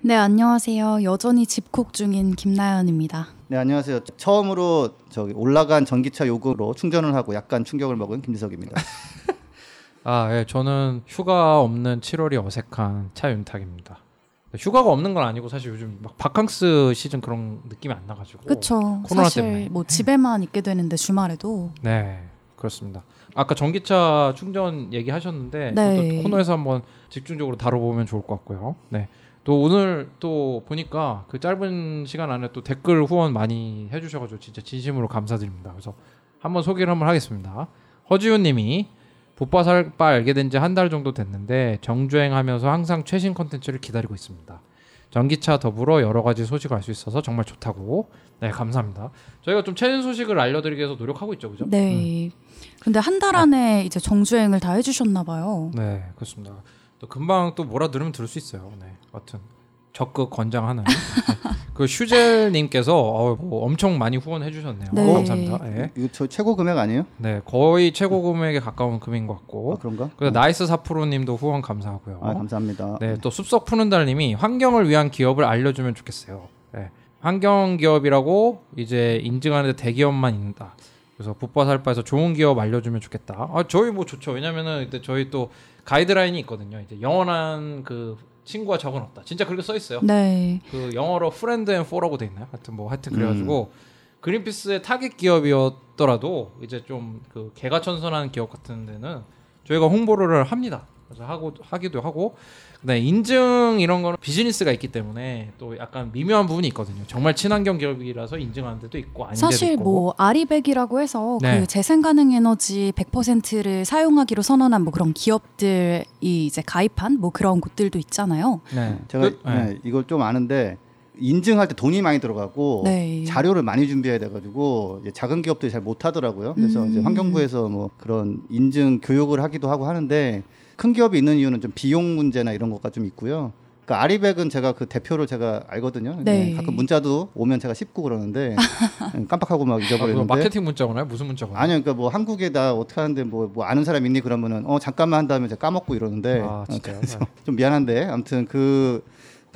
네, 안녕하세요. 여전히 집콕 중인 김나연입니다. 네 안녕하세요. 처음으로 저기 올라간 전기차 요금으로 충전을 하고 약간 충격을 먹은 김지석입니다. 아, 예, 저는 휴가 없는 7월이 어색한 차윤탁입니다. 휴가가 없는 건 아니고 사실 요즘 막 바캉스 시즌 그런 느낌이 안 나가지고. 그쵸. 코로나 사실 때문에. 뭐 집에만 있게 되는데 주말에도 네, 그렇습니다. 아까 전기차 충전 얘기하셨는데 네. 코너에서 한번 집중적으로 다뤄보면 좋을 것 같고요. 네. 또 오늘 또 보니까 그 짧은 시간 안에 또 댓글 후원 많이 해주셔가지고 진짜 진심으로 감사드립니다. 그래서 한번 소개를 한번 하겠습니다. 허지훈님이 붓바살바 알게 된 지 한 달 정도 됐는데 정주행하면서 항상 최신 컨텐츠를 기다리고 있습니다. 전기차 더불어 여러 가지 소식을 알 수 있어서 정말 좋다고. 네, 감사합니다. 저희가 좀 최신 소식을 알려드리기 위해서 노력하고 있죠, 그죠? 네. 근데 한 달 안에 이제 정주행을 다 해주셨나 봐요. 네, 그렇습니다. 또 금방 또 뭐라 들으면 들을 수 있어요. 네, 여튼 적극 권장하는 네. 그 슈젤님께서 어, 뭐 엄청 많이 후원해 주셨네요. 네. 감사합니다. 네. 이거 저 최고 금액 아니에요? 네, 거의 최고 금액에 가까운 금액인 것 같고. 아 그런가? 그래서 나이스 사프로님도 후원 감사하고요. 아 감사합니다. 네, 또 숲속 푸는 달님이 환경을 위한 기업을 알려주면 좋겠어요. 네. 환경 기업이라고 이제 인증하는데 대기업만 있다. 그래서 붓바살바에서 좋은 기업 알려주면 좋겠다. 아 저희 뭐 좋죠. 왜냐면은 이제 저희 또 가이드라인이 있거든요. 이제 영원한 그 친구와 적은 없다. 진짜 그렇게 써 있어요. 네. 그 영어로 friend and foe라고 돼 있나요? 하여튼 뭐 하여튼 그래가지고 그린피스의 타겟 기업이었더라도 이제 좀 그 개과천선한 기업 같은 데는 저희가 홍보를 합니다. 그래서 하고 하기도 하고 네 인증 이런 거는 비즈니스가 있기 때문에 또 약간 미묘한 부분이 있거든요. 정말 친환경 기업이라서 인증하는 데도 있고 아닌 데도 사실 있고. 뭐 아리백이라고 해서 네. 그 재생 가능 에너지 100%를 사용하기로 선언한 뭐 그런 기업들이 이제 가입한 뭐 그런 곳들도 있잖아요. 네. 제가 그- 네. 네, 이걸 좀 아는데 인증할 때 돈이 많이 들어가고 네. 자료를 많이 준비해야 돼가지고 작은 기업들이 잘 못하더라고요. 그래서 음. 이제 환경부에서 뭐 그런 인증 교육을 하기도 하고 하는데 큰 기업이 있는 이유는 좀 비용 문제나 이런 것가 좀 있고요. 그러니까 아리백은 제가 그 대표를 제가 알거든요. 네. 가끔 문자도 오면 제가 씹고 그러는데 깜빡하고 막 아, 그거 잊어버리는데. 마케팅 문자 오나요? 무슨 문자 오나요? 아니요, 그러니까 뭐 한국에 나 어떻게 하는데 뭐, 뭐 아는 사람 있니 그러면은 어 잠깐만 한 다음에 제가 까먹고 이러는데 아, 어, 진짜요? 그래서 좀 미안한데 아무튼 그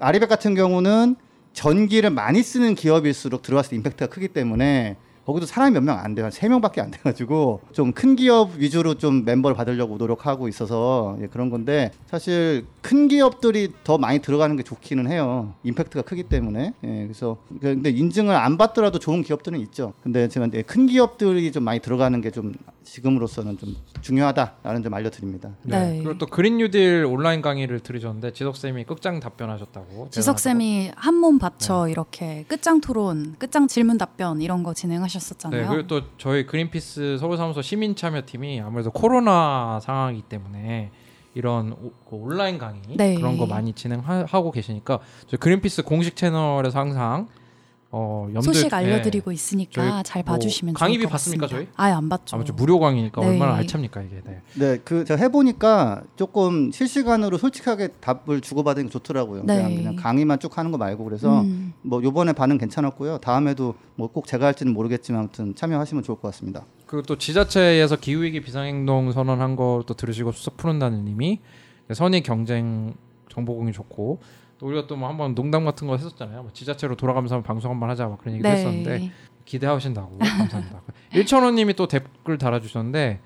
아리백 같은 경우는 전기를 많이 쓰는 기업일수록 들어왔을 때 임팩트가 크기 때문에 거기도 사람이 몇 명 안 돼요. 한세 명밖에 안 돼가지고 좀 큰 기업 위주로 좀 멤버를 받으려고 노력하고 있어서 예, 그런 건데 사실 큰 기업들이 더 많이 들어가는 게 좋기는 해요. 임팩트가 크기 때문에. 예, 그래서 근데 인증을 안 받더라도 좋은 기업들은 있죠. 근데 제가 큰 기업들이 좀 많이 들어가는 게 좀 지금으로서는 좀 중요하다라는 점 알려드립니다. 네. 네. 그리고 또 그린 뉴딜 온라인 강의를 들으셨는데 지석 쌤이 끝장 답변하셨다고. 지석 쌤이 한몸 바쳐 이렇게 끝장 토론, 끝장 질문 답변 이런 거 진행하셨었잖아요. 네, 그리고 또 저희 그린피스 서울 사무소 시민 참여 팀이 아무래도 코로나 상황이기 때문에 이런 오- 그 온라인 강의 네. 그런 거 많이 진행하고 계시니까 저희 그린피스 공식 채널에서 항상 어, 염두 소식 알려드리고 있으니까 저희 잘뭐 봐주시면 강의비 좋을 것 받습니까. 저희? 아예 안 받죠. 아무튼 무료 강의니까 네. 얼마나 알찹니까 이게. 네. 네, 그 제가 해보니까 조금 실시간으로 솔직하게 답을 주고받으는 게 좋더라고요. 네. 그냥, 그냥 강의만 쭉 하는 거 말고 그래서 음. 뭐 요번에 반응 괜찮았고요. 다음에도 뭐 꼭 제가 할지는 모르겠지만 아무튼 참여하시면 좋을 것 같습니다. 그리고 또 지자체에서 기후위기 비상행동 선언한 거또 들으시고 수석 푸른다는 님이 선의 경쟁 정보 공유 좋고 또 우리가 또 뭐 한번 농담 같은 거 했었잖아요. 뭐 지자체로 돌아가면서 한번 방송 한번 하자 막 그런 얘기도 네. 했었는데 기대하신다고 감사합니다. 1천원님이 또 댓글 달아주셨는데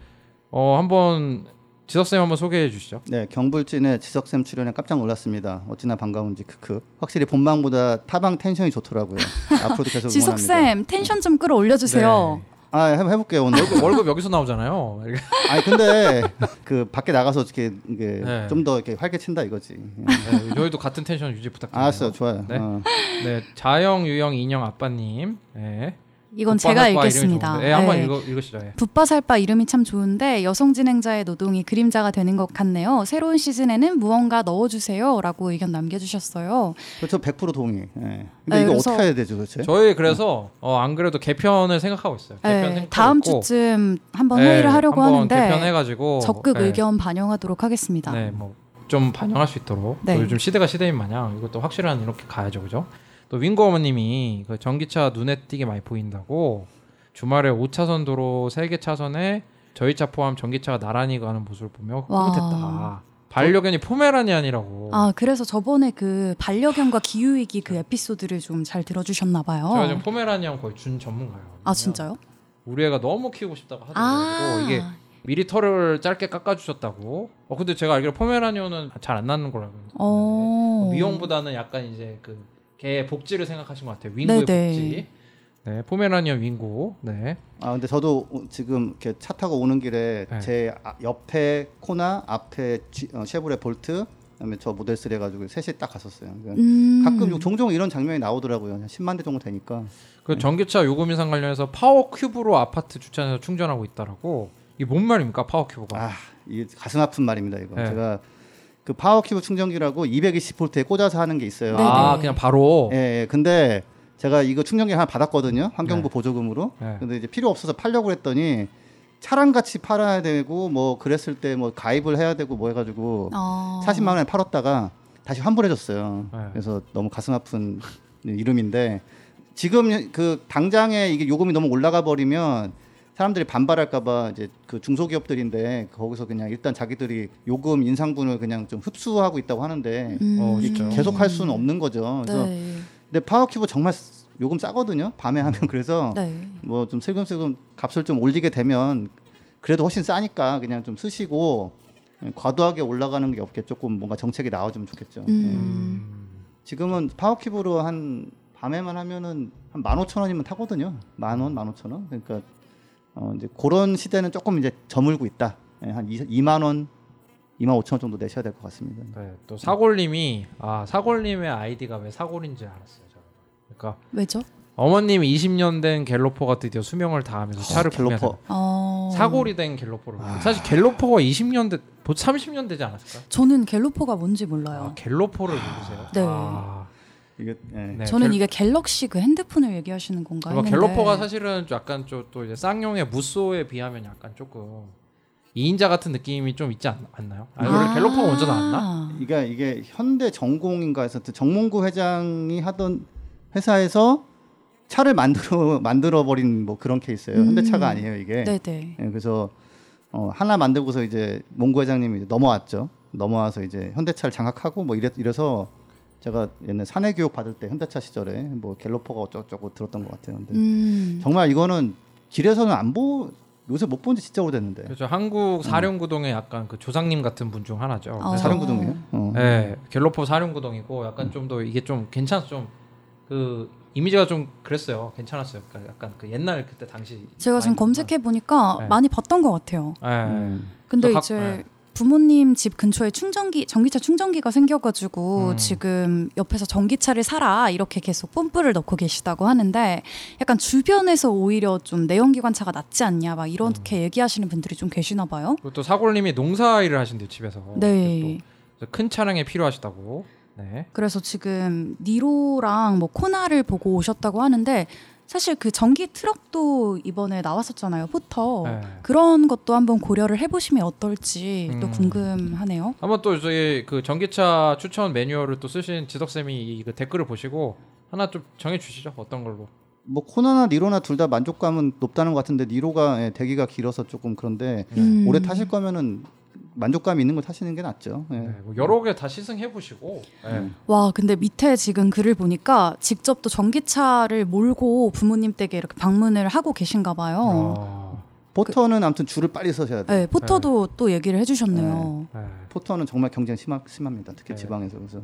어 한번 지석 쌤 한번 소개해 주시죠. 네, 경불진의 지석쌤 출연에 깜짝 놀랐습니다. 어찌나 반가운지 크크. 확실히 본방보다 타방 텐션이 좋더라고요. 앞으로도 계속 지석 응원합니다. 쌤 텐션 좀 끌어올려 주세요. 네. 아, 해, 해볼게요 오늘. 월급, 월급 여기서 나오잖아요. 아니 근데 그 밖에 나가서 이렇게 이게 네. 좀더 이렇게 활개 친다 이거지. 네, 저희도 같은 텐션 유지 부탁드립니다. 알았어, 좋아요. 네. 어. 네, 자영, 유영, 인형 아빠님. 네. 이건 제가 붓바살바 이름이 읽겠습니다. 예, 한번 네. 읽어 읽으시죠. 예. 붓바살바 이름이 참 좋은데 여성 진행자의 노동이 그림자가 되는 것 같네요. 새로운 시즌에는 무언가 넣어주세요라고 의견 남겨주셨어요. 그렇죠 100% 동의. 예. 근데 네, 이거 그래서- 어떻게 해야 되죠, 그렇죠? 저희 그래서 어, 안 그래도 개편을 생각하고 있어요. 개편 네, 생각하고 다음 있고. 주쯤 한번 네, 회의를 하려고 한번 하는데 개편해가지고 적극 네. 의견 반영하도록 하겠습니다. 네, 뭐 좀 반영할 수 있도록. 네. 또 요즘 시대가 시대인 마냥 이것도 확실한 이렇게 가야죠, 그죠? 또 윙고 어머님이 그 전기차 눈에 띄게 많이 보인다고 주말에 5차선 도로 3개 차선에 저희 차 포함 전기차가 나란히 가는 모습을 보며 와. 흐뭇했다. 반려견이 포메라니안이라고. 아 그래서 저번에 그 반려견과 기후위기 그 에피소드를 좀 잘 들어주셨나 봐요. 제가 지금 포메라니안 거의 준 전문가예요. 아 진짜요? 우리 애가 너무 키우고 싶다고 하더라고. 아 이게 미리 털을 짧게 깎아주셨다고. 어 근데 제가 알기로 포메라니안은 잘 안 낳는 있는데 어. 미용보다는 약간 이제 그 개의 복지를 생각하신 것 같아요. 윙고의 네네. 복지. 네, 포메라니안 윙고. 네. 아 근데 저도 오- 지금 이렇게 차 타고 오는 길에 네. 제 아- 옆에 코나 앞에 지- 어, 쉐보레 볼트 그다음에 저 모델 3 해가지고 셋이 딱 갔었어요. 그러니까 음. 가끔 요- 종종 이런 장면이 나오더라고요. 한 10만 대 정도 되니까. 그 전기차 요금 인상 관련해서 파워 큐브로 아파트 주차장에서 충전하고 있다라고. 이게 뭔 말입니까? 파워 큐브가. 아, 이 가슴 아픈 말입니다 이거. 네. 제가 그 파워큐브 충전기라고 220볼트에 꽂아서 하는 게 있어요. 네. 아. 그냥 바로. 예, 예. 근데 제가 이거 충전기 하나 받았거든요. 환경부 네. 보조금으로. 네. 근데 이제 필요 없어서 팔려고 했더니 차랑 같이 팔아야 되고 뭐 그랬을 때 뭐 가입을 해야 되고 뭐 해가지고 아. 40만 원에 팔았다가 다시 환불해줬어요. 네. 그래서 너무 가슴 아픈 이름인데 지금 그 당장에 이게 요금이 너무 올라가 버리면 사람들이 반발할까봐 이제 그 중소기업들인데 거기서 그냥 일단 자기들이 요금 인상분을 그냥 좀 흡수하고 있다고 하는데 음. 어, 진짜요? 계속 할 수는 없는 거죠. 그래서 네. 근데 파워큐브 정말 요금 싸거든요. 밤에 하면 그래서 네. 뭐좀 슬금슬금 값을 좀 올리게 되면 그래도 훨씬 싸니까 그냥 좀 쓰시고 과도하게 올라가는 게 없게 조금 뭔가 정책이 나와주면 좋겠죠. 예. 음. 지금은 파워큐브로 한 밤에만 하면은 한 만 오천 원이면 타거든요. 만 원, 만 오천 원. 그러니까 어 이제 그런 시대는 조금 이제 저물고 있다. 예, 한 이, 만 원, 이만 오천 원 정도 내셔야 될 것 같습니다. 네, 또 사골님이 아 사골님의 아이디가 왜 사골인지 알았어요. 저는. 그러니까 왜죠? 어머님이 20년 된 갤로퍼가 드디어 수명을 다하면서 차를 갤로퍼. 어. 사골이 된 갤로퍼를 아. 사실 갤로퍼가 20년 대, 보 30년 되지 않았을까? 저는 갤로퍼가 뭔지 몰라요. 아, 갤로퍼를 모르세요? 네. 아, 이게 예. 네, 저는 갤- 이게 갤럭시 그 핸드폰을 얘기하시는 건가 뭐 했는데 갤로퍼가 사실은 좀 약간 좀또 이제 쌍용의 무쏘에 비하면 약간 조금 2인자 같은 느낌이 좀 있지 않, 않나요? 아, 원래 갤로퍼가 먼저 나왔나? 이게 이게 현대정공인가 해서 정몽구 회장이 하던 회사에서 차를 만들어 만들어 버린 뭐 그런 케이스예요. 음. 현대차가 아니에요 이게. 네네. 예, 그래서 어, 하나 만들고서 이제 몽구 회장님이 넘어왔죠. 넘어와서 이제 현대차를 장악하고 뭐 이래 이래서 제가 옛날 사내 교육 받을 때 현대차 시절에 뭐 갤로퍼가 어쩌고저쩌고 들었던 것 같아요. 근데 음. 정말 이거는 길에서는 안 보 요새 못 본 지 진짜 오래됐는데. 그렇죠. 한국 사령구동의 약간 그 조상님 같은 분 중 하나죠. 어. 사령구동이에요? 어. 네, 갤로퍼 사령구동이고 약간 좀더 이게 좀 괜찮 좀그 이미지가 좀 그랬어요. 괜찮았어요. 그러니까 약간 그 옛날 그때 당시 제가 지금 검색해 보니까 네. 많이 봤던 것 같아요. 네. 음. 근데 이제 네. 부모님 집 근처에 충전기 전기차 충전기가 생겨가지고 음. 지금 옆에서 전기차를 사라 이렇게 계속 뽐뿌를 넣고 계시다고 하는데 약간 주변에서 오히려 좀 내연기관 차가 낫지 않냐 막 음. 이렇게 얘기하시는 분들이 좀 계시나 봐요. 또 사골님이 농사 일을 하신대요 집에서. 네. 또큰 차량이 필요하시다고. 네. 그래서 지금 니로랑 뭐 코나를 보고 오셨다고 하는데 사실 그 전기 트럭도 이번에 나왔었잖아요 포터 네. 그런 것도 한번 고려를 해보시면 어떨지 또 음. 궁금하네요. 한번 또 저희 그 전기차 추천 매뉴얼을 또 쓰신 지덕 쌤이 그 댓글을 보시고 하나 좀 정해 주시죠. 어떤 걸로? 뭐 코나나 니로나 둘 다 만족감은 높다는 것 같은데 니로가 예, 대기가 길어서 조금 그런데 음. 오래 타실 거면은 만족감 있는 걸 타시는 게 낫죠. 예. 네, 뭐 여러 개 다 시승해 보시고. 네. 음. 와 근데 밑에 지금 글을 보니까 직접 또 전기차를 몰고 부모님 댁에 이렇게 방문을 하고 계신가 봐요. 아, 포터는 아무튼 줄을 빨리 서셔야 돼요. 네, 포터도 또 얘기를 해주셨네요. 네. 포터는 정말 경쟁 심하, 심합니다. 특히 네. 지방에서 그래서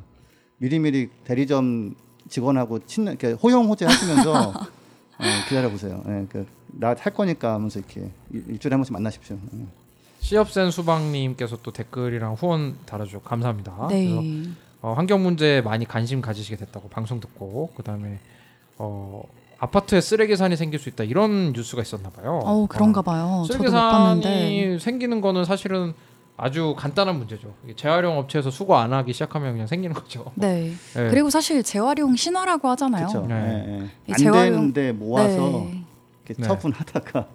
미리미리 대리점 직원하고 친 이렇게 호용호제 하시면서 어, 기다려 보세요. 예, 그 나 할 거니까 하면서 이렇게 일- 일주일에 한 번씩 만나십시오. 예. 시업센 수박님께서 또 댓글이랑 후원 달아주셔서 감사합니다. 그래서 네. 어, 환경 문제에 많이 관심 가지시게 됐다고 방송 듣고 그다음에 어, 아파트에 쓰레기산이 생길 수 있다 이런 뉴스가 있었나 봐요. 어 그런가 봐요. 저도 못 쓰레기산이. 생기는 거는 사실은 아주 간단한 문제죠. 재활용 업체에서 수거 안 하기 시작하면 그냥 생기는 거죠. 네. 네. 그리고 사실 재활용 신화라고 하잖아요. 그렇죠. 네. 예, 예. 이안 재활용- 되는데 모아서 네. 이렇게 네. 처분하다가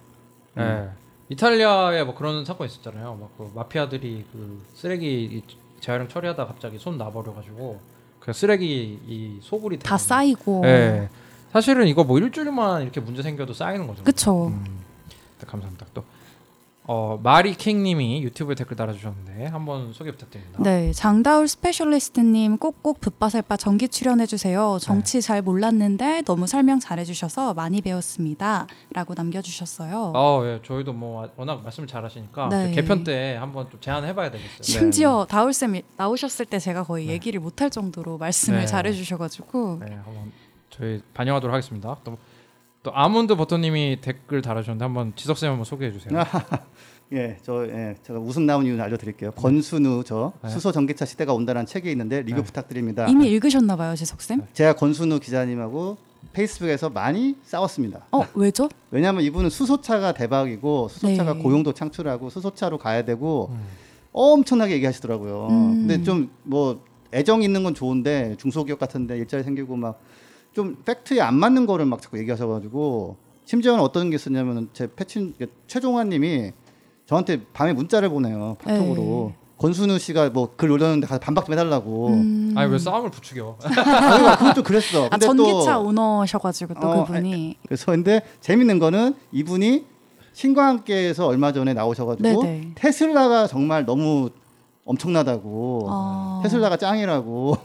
네. 이탈리아에 뭐 그런 사건 있었잖아요. 막 그 마피아들이 그 쓰레기 이 재활용 처리하다 갑자기 손 나버려가지고 그 쓰레기 이 소굴이 다 쌓이고. 네. 사실은 이거 뭐 일주일만 이렇게 문제 생겨도 쌓이는 거죠. 그쵸. 음, 네, 감사합니다. 또 어, 마리 킹님이 유튜브에 댓글 달아주셨는데 한번 소개 부탁드립니다. 네, 장다울 스페셜리스트님 꼭꼭 붓바살바 정기 출연해주세요. 정치 잘 몰랐는데 너무 설명 잘해주셔서 많이 배웠습니다.라고 남겨주셨어요. 어, 예, 저희도 뭐 워낙 말씀을 잘하시니까 네. 개편 때 한번 좀 제안해봐야 되겠어요. 심지어 다울 쌤 나오셨을 때 제가 거의 얘기를 못할 정도로 말씀을 네. 잘해주셔가지고 네, 한번 저희 반영하도록 하겠습니다. 또, 또 아몬드 버터님이 댓글 달아주셨는데 한번 지석 쌤 한번 소개해 주세요. 예, 저 예, 제가 웃음 나온 이유는 알려드릴게요. 권순우 저 네. 수소 전기차 시대가 온다는 책이 있는데 리뷰 네. 부탁드립니다. 이미 읽으셨나봐요, 지석 쌤. 제가 권순우 기자님하고 페이스북에서 많이 싸웠습니다. 어 왜죠? 왜냐하면 이분은 수소차가 대박이고 수소차가 네. 고용도 창출하고 수소차로 가야 되고 음. 엄청나게 얘기하시더라고요. 음. 근데 좀 뭐 애정 있는 건 좋은데 중소기업 같은데 일자리 생기고 막 좀 팩트에 안 맞는 거를 막 자꾸 얘기하셔가지고 심지어는 어떤 게 있었냐면 제 패친 최종환님이 저한테 밤에 문자를 보내요 카톡으로 권순우 씨가 뭐 글 올렸는데 가서 반박 좀 해달라고. 음. 아니 왜 싸움을 부추겨? 아, 그건 좀 그랬어. 아, 근데 전기차 또 오너셔가지고 또 어, 그분이 그래서 근데 재밌는 거는 이분이 신과 함께에서 얼마 전에 나오셔가지고 네네. 테슬라가 정말 너무 엄청나다고 아. 테슬라가 짱이라고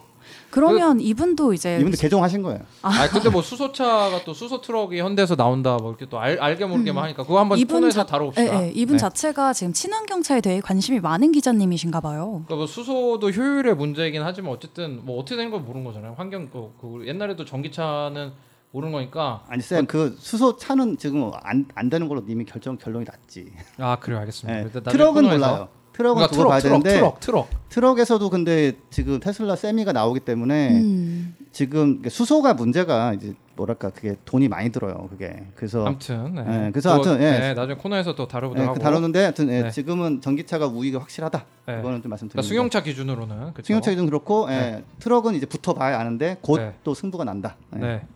그러면 이분도 이제 이분도 개종하신 거예요. 아 근데 뭐 수소차가 또 수소 트럭이 현대에서 나온다 뭐 이렇게 또 알, 알게 모르게만 하니까 그거 한번 코너에서 자- 다뤄봅시다. 예, 예, 이분 네. 자체가 지금 친환경차에 대해 관심이 많은 기자님이신가 봐요. 그러니까 뭐 수소도 효율의 문제이긴 하지만 어쨌든 뭐 어떻게 되는 걸 모르는 거잖아요. 환경 그, 그 옛날에도 전기차는 모르는 거니까 아니 쌤 그 수소 차는 지금 안, 안 되는 걸로 이미 결정 결론이 났지. 아 그래요 알겠습니다. 나중에 트럭은 코너에서- 몰라요. 트럭은 그러니까 트럭 봐야 트럭 되는데 트럭 트럭 트럭 에서도 근데 지금 테슬라 세미가 나오기 때문에 음. 지금 수소가 문제가 이제 뭐랄까 그게 돈이 많이 들어요. 그게 그래서 아무튼 네. 예, 그래서 또, 아무튼, 예. 네, 나중에 코너에서 또 다루도록 예, 하고 그 다루는데 하여튼 예, 네. 지금은 전기차가 우위가 확실하다. 네. 그거는 좀 말씀드립니다. 그러니까 승용차 기준으로는 그쵸? 승용차 기준 그렇고 예, 네. 트럭은 이제 붙어봐야 아는데 곧 네. 또 승부가 난다. 예. 네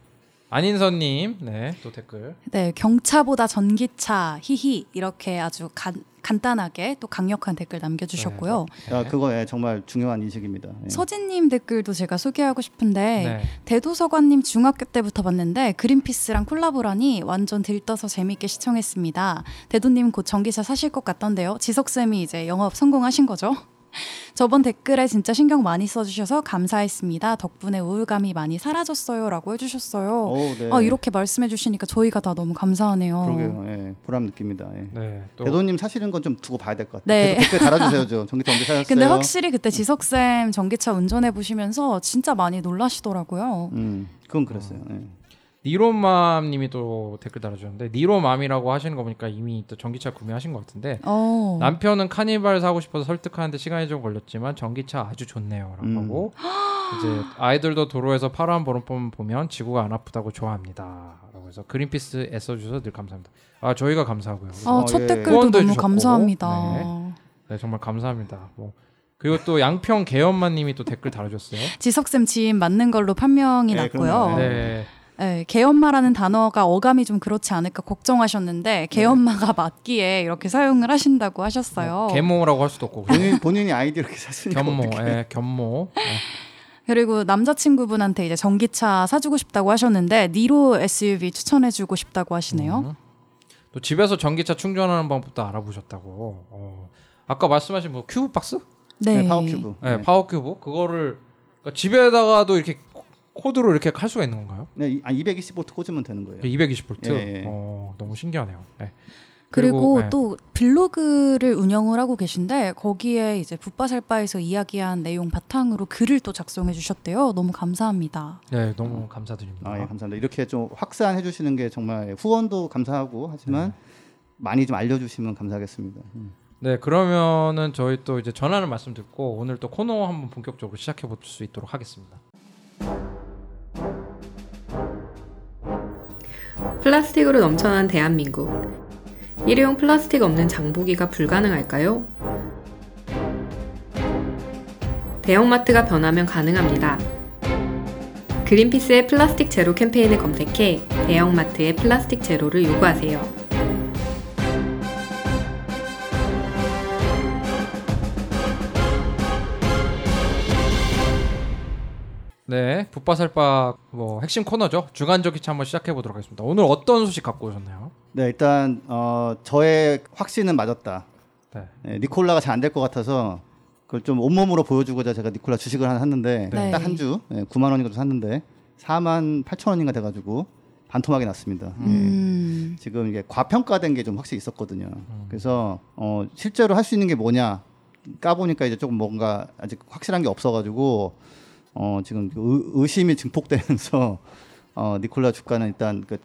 안인선님 네 또 댓글 네, 경차보다 전기차 히히 이렇게 아주 간, 간단하게 또 강력한 댓글 남겨주셨고요. 아, 그거 예, 정말 중요한 인식입니다. 예. 서진님 댓글도 제가 소개하고 싶은데 네. 대도서관님 중학교 때부터 봤는데 그린피스랑 콜라보라니 완전 들떠서 재밌게 시청했습니다. 대도님 곧 전기차 사실 것 같던데요. 지석 쌤이 이제 영업 성공하신 거죠? 저번 댓글에 진짜 신경 많이 써주셔서 감사했습니다. 덕분에 우울감이 많이 사라졌어요라고 해주셨어요. 오, 네. 아 이렇게 말씀해주시니까 저희가 다 너무 감사하네요. 그러게요. 예, 보람 느낍니다. 예. 네. 또 대도님 사시는 건좀 두고 봐야 될 것 같아요. 네. 댓글 달아주세요, 저 전기차 언제 사셨어요? 근데 확실히 그때 지석 쌤 전기차 운전해 보시면서 진짜 많이 놀라시더라고요. 음, 그건 그랬어요. 예. 니로맘님이 또 댓글 달아주셨는데 니로맘이라고 하시는 거 보니까 이미 또 전기차 구매하신 것 같은데 어. 남편은 카니발 사고 싶어서 설득하는데 시간이 좀 걸렸지만 전기차 아주 좋네요라고 음. 하고 이제 아이들도 도로에서 파란 보름폰 보면 지구가 안 아프다고 좋아합니다라고 해서 그린피스 애써주셔서 늘 감사합니다. 아 저희가 감사하고요. 아, 어, 첫 예. 댓글도 너무 해주셨고. 감사합니다. 네. 네 정말 감사합니다. 뭐 그리고 또 양평 개엄마님이 또 댓글 달아줬어요. 지석쌤 지인 맞는 걸로 판명이 네, 났고요. 그럼요. 네. 네, 개엄마라는 단어가 어감이 좀 그렇지 않을까 걱정하셨는데 개엄마가 맞기에 이렇게 사용을 하신다고 하셨어요. 개모라고 할 수도 없고 본인 본인이 아이디 이렇게 샀으니까 견모. 예, 견모. 예. 그리고 남자친구분한테 이제 전기차 사주고 싶다고 하셨는데 니로 SUV 추천해주고 싶다고 하시네요. 음. 또 집에서 전기차 충전하는 방법도 알아보셨다고. 어. 아까 말씀하신 뭐 큐브 박스? 네. 네, 파워큐브. 네, 네. 파워 큐브. 그거를 그러니까 집에다가도 이렇게 코드로 이렇게 할 수가 있는 건가요? 네, 이- 아, 220V 꽂으면 되는 거예요. 220V. 예, 예. 어, 너무 신기하네요. 네. 그리고, 네. 또 블로그를 운영을 하고 계신데 거기에 이제 붓바살바에서 이야기한 내용 바탕으로 글을 또 작성해 주셨대요. 너무 감사합니다. 네, 너무 감사드립니다. 아, 예, 감사합니다. 이렇게 좀 확산해 주시는 게 정말 후원도 감사하고 하지만 많이 좀 알려 주시면 감사하겠습니다. 음. 네, 그러면은 저희 또 이제 전화를 말씀 듣고 오늘 또 코너 한번 본격적으로 시작해 볼 수 있도록 하겠습니다. 플라스틱으로 넘쳐난 대한민국. 일회용 플라스틱 없는 장보기가 불가능할까요? 대형마트가 변하면 가능합니다. 그린피스의 플라스틱 제로 캠페인을 검색해 대형마트의 플라스틱 제로를 요구하세요. 붓바살박 뭐 핵심 코너죠. 주간 저기차 한번 시작해 보도록 하겠습니다. 오늘 어떤 소식 갖고 오셨나요? 네, 일단 어, 저의 확신은 맞았다. 네. 네, 니콜라가 잘 안 될 것 같아서 그걸 좀 온몸으로 보여주고자 제가 니콜라 주식을 하나 샀는데 네. 딱한 주 네, 9만 원인가 샀는데 4만 8천 원인가 돼가지고 반토막이 났습니다. 예. 음. 지금 이게 과평가된 게 좀 확실히 있었거든요. 그래서 어, 실제로 할 수 있는 게 뭐냐 까보니까 이제 조금 뭔가 아직 확실한 게 없어가지고 어, 지금 의, 의심이 증폭되면서 어, 니콜라 주가는 일단 그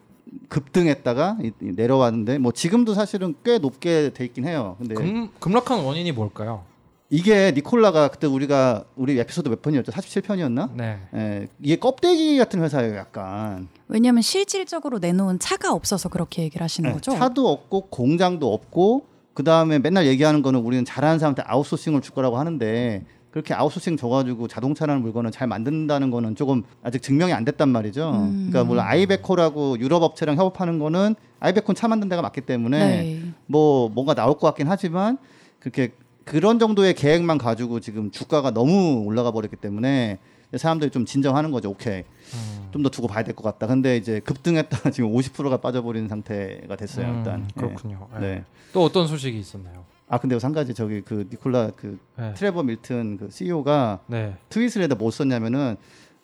급등했다가 내려왔는데 뭐 지금도 사실은 꽤 높게 돼 있긴 해요. 근데 금, 급락한 원인이 뭘까요? 이게 니콜라가 그때 우리가 우리 에피소드 몇 편이었죠? 47편이었나? 네. 예, 이게 껍데기 같은 회사예요, 약간. 왜냐하면 실질적으로 내놓은 차가 없어서 그렇게 얘기를 하시는 네, 거죠. 차도 없고 공장도 없고 그 다음에 맨날 얘기하는 거는 우리는 잘하는 사람한테 아웃소싱을 줄 거라고 하는데 그렇게 아웃소싱 줘가지고 자동차라는 물건을 잘 만든다는 거는 조금 아직 증명이 안 됐단 말이죠. 음. 그러니까 물론 아이베코라고 유럽 업체랑 협업하는 거는 아이베코는 차 만든 데가 맞기 때문에 네. 뭐 뭔가 나올 것 같긴 하지만 그렇게 그런 정도의 계획만 가지고 지금 주가가 너무 올라가 버렸기 때문에 사람들이 좀 진정하는 거죠. 오케이. 음. 좀더 두고 봐야 될 것 같다. 근데 이제 급등했다가 지금 50%가 빠져버리는 상태가 됐어요. 음, 일단. 예. 그렇군요. 네. 네. 또 어떤 소식이 있었나요? 아 근데 한 가지 저기 그 니콜라 그 네. 트레버 밀튼 그 CEO가 네. 트윗을 해도 못 썼냐면은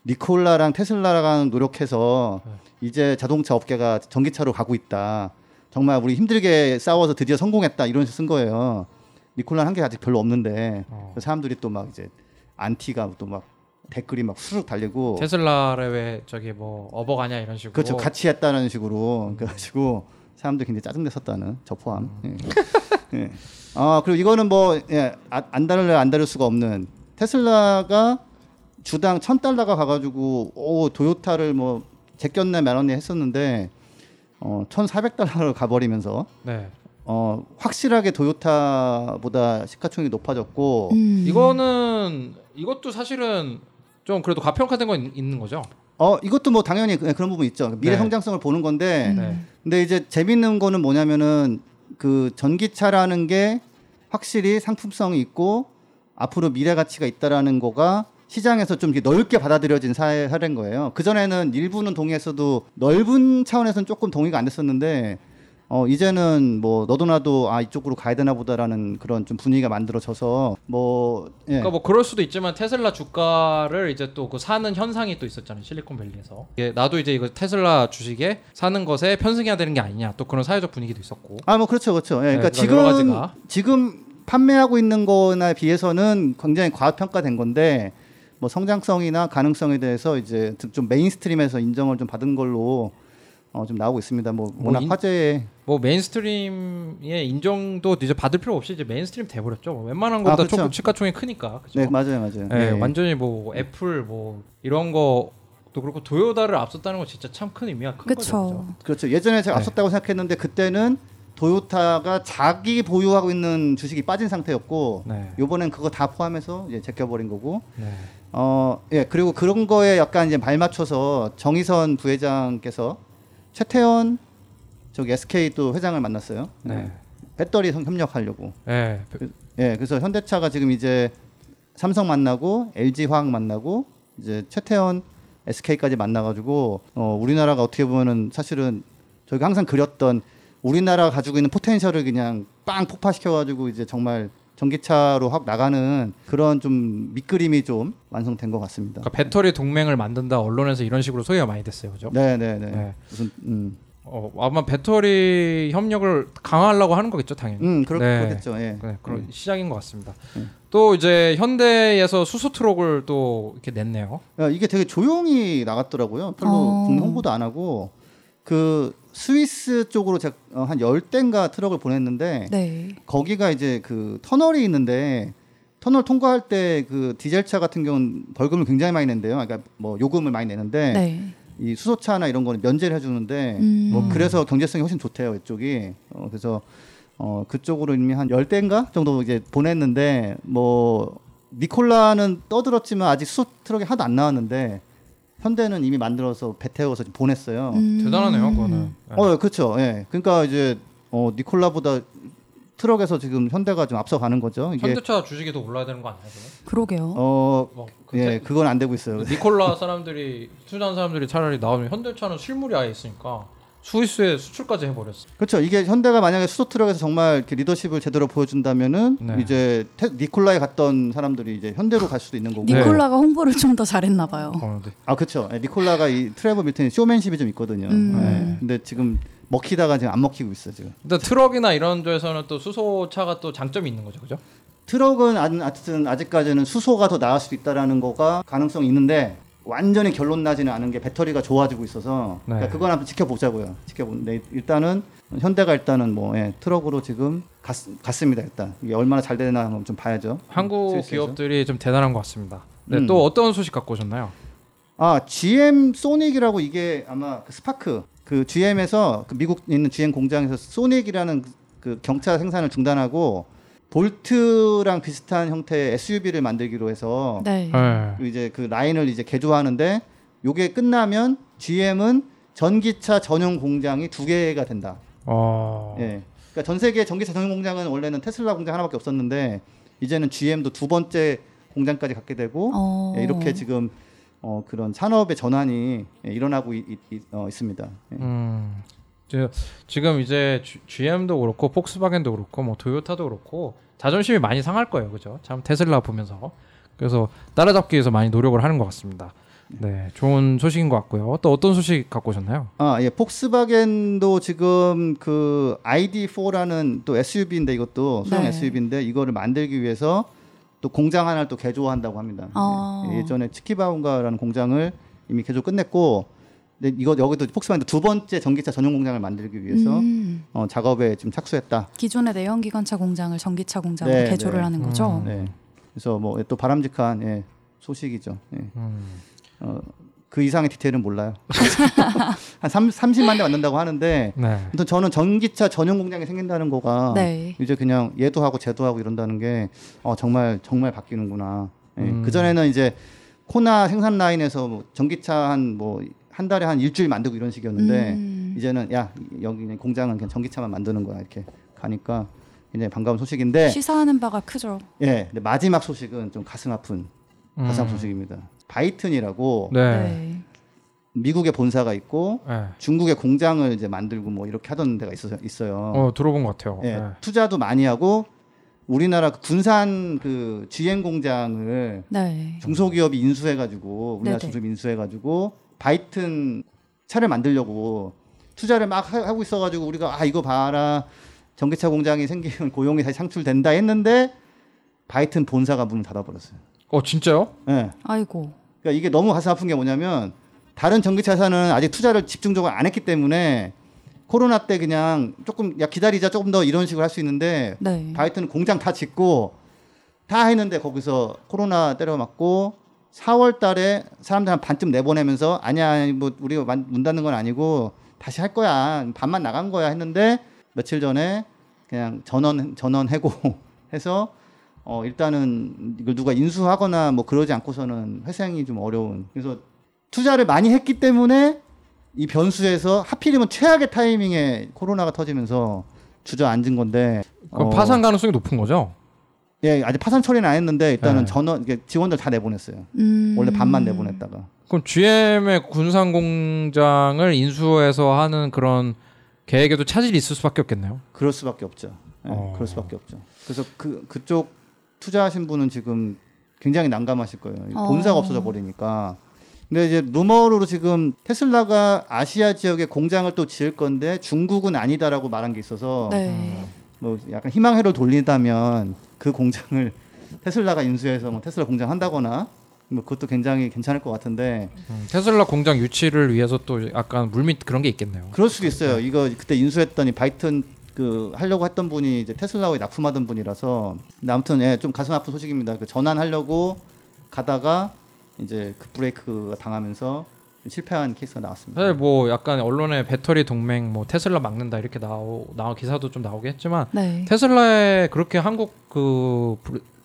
니콜라랑 테슬라랑 노력해서 네. 이제 자동차 업계가 전기차로 가고 있다. 정말 우리 힘들게 싸워서 드디어 성공했다 이런 식으로 쓴 거예요. 니콜라는 한게 아직 별로 없는데 어. 사람들이 또 막 이제 안티가 또 막 댓글이 막 수룩 달리고 테슬라를 왜 저기 뭐 어버가냐 이런 식으로. 그렇죠 같이 했다는 식으로 그래가지고 사람들 굉장히 짜증 냈었다는 저 포함. 음. 예. 예. 아 그리고 이거는 뭐 예, 아, 안 다룰래 안 다룰 수가 없는 테슬라가 주당 천 달러가 가가지고 오 도요타를 뭐 제꼈네 말았네 했었는데 어 천사백 달러로 가버리면서 네. 어 확실하게 도요타보다 시가총액이 높아졌고 음. 이거는 이것도 사실은 좀 그래도 가평가된 건 있- 있는 거죠. 어 이것도 뭐 당연히 그- 그런 부분 있죠 미래 네. 성장성을 보는 건데 네. 근데 이제 재밌는 거는 뭐냐면은 그 전기차라는 게 확실히 상품성이 있고 앞으로 미래 가치가 있다라는 거가 시장에서 좀 넓게 받아들여진 사례인 거예요. 그 전에는 일부는 동의했어도 넓은 차원에서는 조금 동의가 안 됐었는데 어 이제는 뭐 너도 나도 아 이쪽으로 가야 되나 보다라는 그런 좀 분위기가 만들어져서 뭐 예. 그러니까 뭐 그럴 수도 있지만 테슬라 주가를 이제 또 그 사는 현상이 또 있었잖아요 실리콘밸리에서 이게 나도 이제 이거 테슬라 주식에 사는 것에 편승해야 되는 게 아니냐 또 그런 사회적 분위기도 있었고 아, 뭐 그렇죠, 그렇죠. 예, 그러니까 네, 지금. 지금 판매하고 있는 거나 비해서는 굉장히 과평가된 건데 뭐 성장성이나 가능성에 대해서 이제 좀 mainstream에서 인정을 좀 받은 걸로 어, 좀 나오고 있습니다. 뭐뭐 워낙 인- 화제에 뭐 mainstream의 인정도 이제 받을 필요 없이 이제 mainstream 돼버렸죠 뭐 웬만한 아, 것보다 그렇죠. 조금 시가총액 크니까 그죠? 네 맞아요, 맞아요. 네, 예. 완전히 뭐 애플 뭐 이런 거도 그렇고 도요타를 앞섰다는 건 진짜 참 큰 의미가 큰 거죠. 그렇죠. 그렇죠. 예전에 제가 네. 앞섰다고 생각했는데 그때는 도요타가 자기 보유하고 있는 주식이 빠진 상태였고 네. 요번엔 그거 다 포함해서 이제 제껴버린 거고 네. 어, 예, 그리고 그런 거에 약간 이제 말 맞춰서 정의선 부회장께서 최태원 저기 SK 또 회장을 만났어요. 네. 배터리 성- 협력하려고. 네. 예, 그래서 현대차가 지금 이제 삼성 만나고 LG 화학 만나고 이제 최태원 SK까지 만나가지고 어, 우리나라가 어떻게 보면은 사실은 저희가 항상 그렸던 우리나라가 가지고 있는 포텐셜을 그냥 빵 폭파시켜가지고 이제 정말 전기차로 확 나가는 그런 좀 밑그림이 좀 완성된 것 같습니다. 그러니까 배터리 동맹을 만든다 언론에서 이런 식으로 소개가 많이 됐어요, 그죠? 네, 네, 네. 네. 무슨 음, 어, 아마 배터리 협력을 강화하려고 하는 거겠죠, 당연히. 음, 그렇, 네. 그렇겠죠. 예. 네, 그런 음. 시작인 것 같습니다. 음. 또 이제 현대에서 수소 트럭을 또 이렇게 냈네요. 야, 이게 되게 조용히 나갔더라고요. 별로 어. 국내 홍보도 안 하고 그 스위스 쪽으로 제가 어, 한 열대인가 트럭을 보냈는데 네. 거기가 이제 그 터널이 있는데 터널 통과할 때 그 디젤 차 같은 경우는 벌금을 굉장히 많이 낸대요. 그러니까 뭐 요금을 많이 내는데 네. 이 수소차나 이런 거는 면제를 해주는데 음. 뭐 그래서 경제성이 훨씬 좋대요 이쪽이. 어, 그래서 어, 그쪽으로 이미 한 열 대인가 정도 이제 보냈는데 뭐 니콜라는 떠들었지만 아직 수소 트럭이 하나도 안 나왔는데 현대는 이미 만들어서 배 태워서 보냈어요. 음. 대단하네요, 그거는. 네. 어, 그렇죠. 예. 그러니까 이제 어, 니콜라보다 트럭에서 지금 현대가 좀 앞서가는 거죠. 이게 현대차 주식이 더 올라야 되는 거 아니에요? 그러면? 그러게요. 어, 뭐, 그 예, 그건 안 되고 있어요. 니콜라 사람들이 투자한 사람들이 차라리 나오면 현대차는 실물이 아예 있으니까 스위스에 수출까지 해버렸어. 그렇죠. 이게 현대가 만약에 수소 트럭에서 정말 이렇게 리더십을 제대로 보여준다면은 네. 이제 테, 니콜라에 갔던 사람들이 이제 현대로 갈 수도 있는 거고. 네. 니콜라가 홍보를 좀 더 잘했나 봐요. 어, 네. 아 그렇죠. 예, 니콜라가 이 트레버 밀턴은 쇼맨십이 좀 있거든요. 음. 예. 근데 지금 먹히다가 지금 안 먹히고 있어 지금. 일단 트럭이나 이런 데서는 또 수소차가 또 장점이 있는 거죠, 그죠? 트럭은 아- 하여튼 아직까지는 수소가 더 나을 수도 있다라는 거가 가능성이 있는데 완전히 결론 나지는 않은 게 배터리가 좋아지고 있어서 네. 그러니까 그건 한번 지켜보자고요. 지켜보는데 일단은 현대가 일단은 뭐 예, 트럭으로 지금 갔, 갔습니다. 일단 이게 얼마나 잘 되나 한번 좀 봐야죠. 한국 스위스에서. 기업들이 좀 대단한 것 같습니다. 네, 음. 또 어떤 소식 갖고 오셨나요? 아 GM 소닉이라고 이게 아마 그 스파크 그 GM에서 그 미국 있는 GM 공장에서 소닉이라는 그- 그 경차 생산을 중단하고 볼트랑 비슷한 형태의 SUV를 만들기로 해서 네. 네. 그 이제 그 라인을 이제 개조하는데 요게 끝나면 GM은 전기차 전용 공장이 두 개가 된다. 어. 예. 그러니까 전 세계 전기차 전용 공장은 원래는 테슬라 공장 하나밖에 없었는데 이제는 GM도 두 번째 공장까지 갖게 되고 어. 예, 이렇게 지금 어, 그런 산업의 전환이 예, 일어나고 있, 있, 어, 있습니다. 예. 음. 지금 이제 GM도 그렇고 폭스바겐도 그렇고 뭐 토요타도 그렇고 자존심이 많이 상할 거예요, 그죠? 참 테슬라 보면서 그래서 따라잡기 위해서 많이 노력을 하는 것 같습니다. 네, 좋은 소식인 것 같고요. 또 어떤 소식 갖고 오셨나요? 아, 예. 폭스바겐도 지금 그 ID4라는 또 SUV인데 이것도 소형 네. SUV인데 이거를 만들기 위해서 또 공장 하나를 또 개조한다고 합니다. 어. 예, 예전에 치키바운가라는 공장을 이미 개조 끝냈고 근데 이거 여기도 폭스바겐도 두 번째 전기차 전용 공장을 만들기 위해서 음. 어, 작업에 좀 착수했다. 기존의 내연 기관차 공장을 전기차 공장으로 네, 개조를 네. 하는 거죠. 네. 그래서 뭐 또 바람직한 예, 소식이죠. 예. 음. 어, 그 이상의 디테일은 몰라요. 한 3, 30만 대 만든다고 하는데 네. 아무튼 저는 전기차 전용 공장이 생긴다는 거가 네. 이제 그냥 얘도 하고 쟤도 하고 이런다는 게 어, 정말 정말 바뀌는구나. 예. 음. 그 전에는 이제 코나 생산 라인에서 뭐 전기차 한 뭐 한 달에 한 일주일 만들고 이런 식이었는데 음. 이제는 야 여기 공장은 그냥 전기차만 만드는 거야 이렇게 가니까 굉장히 반가운 소식인데 시사하는 바가 크죠. 예 근데 마지막 소식은 좀 가슴 아픈 가슴 아픈 음. 소식입니다. 바이튼이라고 네. 네. 미국에 본사가 있고 네. 중국에 공장을 이제 만들고 뭐 이렇게 하던 데가 있어, 있어요. 어 들어본 것 같아요. 예, 네. 투자도 많이 하고 우리나라 그 군산 그 GM 공장을 네. 중소기업이 인수해가지고 우리나라 네네. 중소기업 인수해가지고 바이튼 차를 만들려고 투자를 막 하- 하고 있어가지고 우리가 아 이거 봐라 전기차 공장이 생기면 고용이 다시 창출된다 했는데 바이튼 본사가 문을 닫아버렸어요. 어 진짜요? 예. 아이고. 그러니까 이게 너무 가슴 아픈 게 뭐냐면 다른 전기차 회사는 아직 투자를 집중적으로 안 했기 때문에 코로나 때 그냥 조금 야 기다리자 조금 더 이런 식으로 할 수 있는데 네. 바이트는 공장 다 짓고 다 했는데 거기서 코로나 때려 맞고 4월 달에 사람들 한 반쯤 내보내면서 아니야 아니, 뭐 우리가 만- 문 닫는 건 아니고 다시 할 거야 반만 나간 거야 했는데 며칠 전에 그냥 전원 전원 해고 해서 어 일단은 이걸 누가 인수하거나 뭐 그러지 않고서는 회생이 좀 어려운 그래서 투자를 많이 했기 때문에 이 변수에서 하필이면 최악의 타이밍에 코로나가 터지면서 주저앉은 건데 어, 파산 가능성이 높은 거죠? 예 아직 파산 처리는 안 했는데 일단은 네. 전원 이게 직원들 다 내보냈어요 음. 원래 반만 내보냈다가 그럼 GM의 군산 공장을 인수해서 하는 그런 계획에도 차질이 있을 수밖에 없겠네요. 그럴 수밖에 없죠 예, 어. 그럴 수밖에 없죠 그래서 그 그쪽 투자하신 분은 지금 굉장히 난감하실 거예요 어. 본사가 없어져 버리니까 근데 이제 루머로 지금 테슬라가 아시아 지역에 공장을 또 지을 건데 중국은 아니다라고 말한 게 있어서 네. 뭐 약간 희망회로 돌린다면 그 공장을 테슬라가 인수해서 뭐 테슬라 공장 한다거나 뭐 그것도 굉장히 괜찮을 것 같은데 음, 테슬라 공장 유치를 위해서 또 약간 물밑 그런 게 있겠네요. 그럴 수도 있어요. 이거 그때 인수했더니 바이튼 그 하려고 했던 분이 이제 테슬라에 납품하던 분이라서 근데 아무튼 예, 좀 가슴 아픈 소식입니다. 그 전환하려고 가다가 이제 그 브레이크가 당하면서 실패한 케이스가 나왔습니다. 사실 뭐 약간 언론에 배터리 동맹 뭐 테슬라 막는다 이렇게 나오 나와 기사도 좀 나오긴 했지만 네. 테슬라에 그렇게 한국 그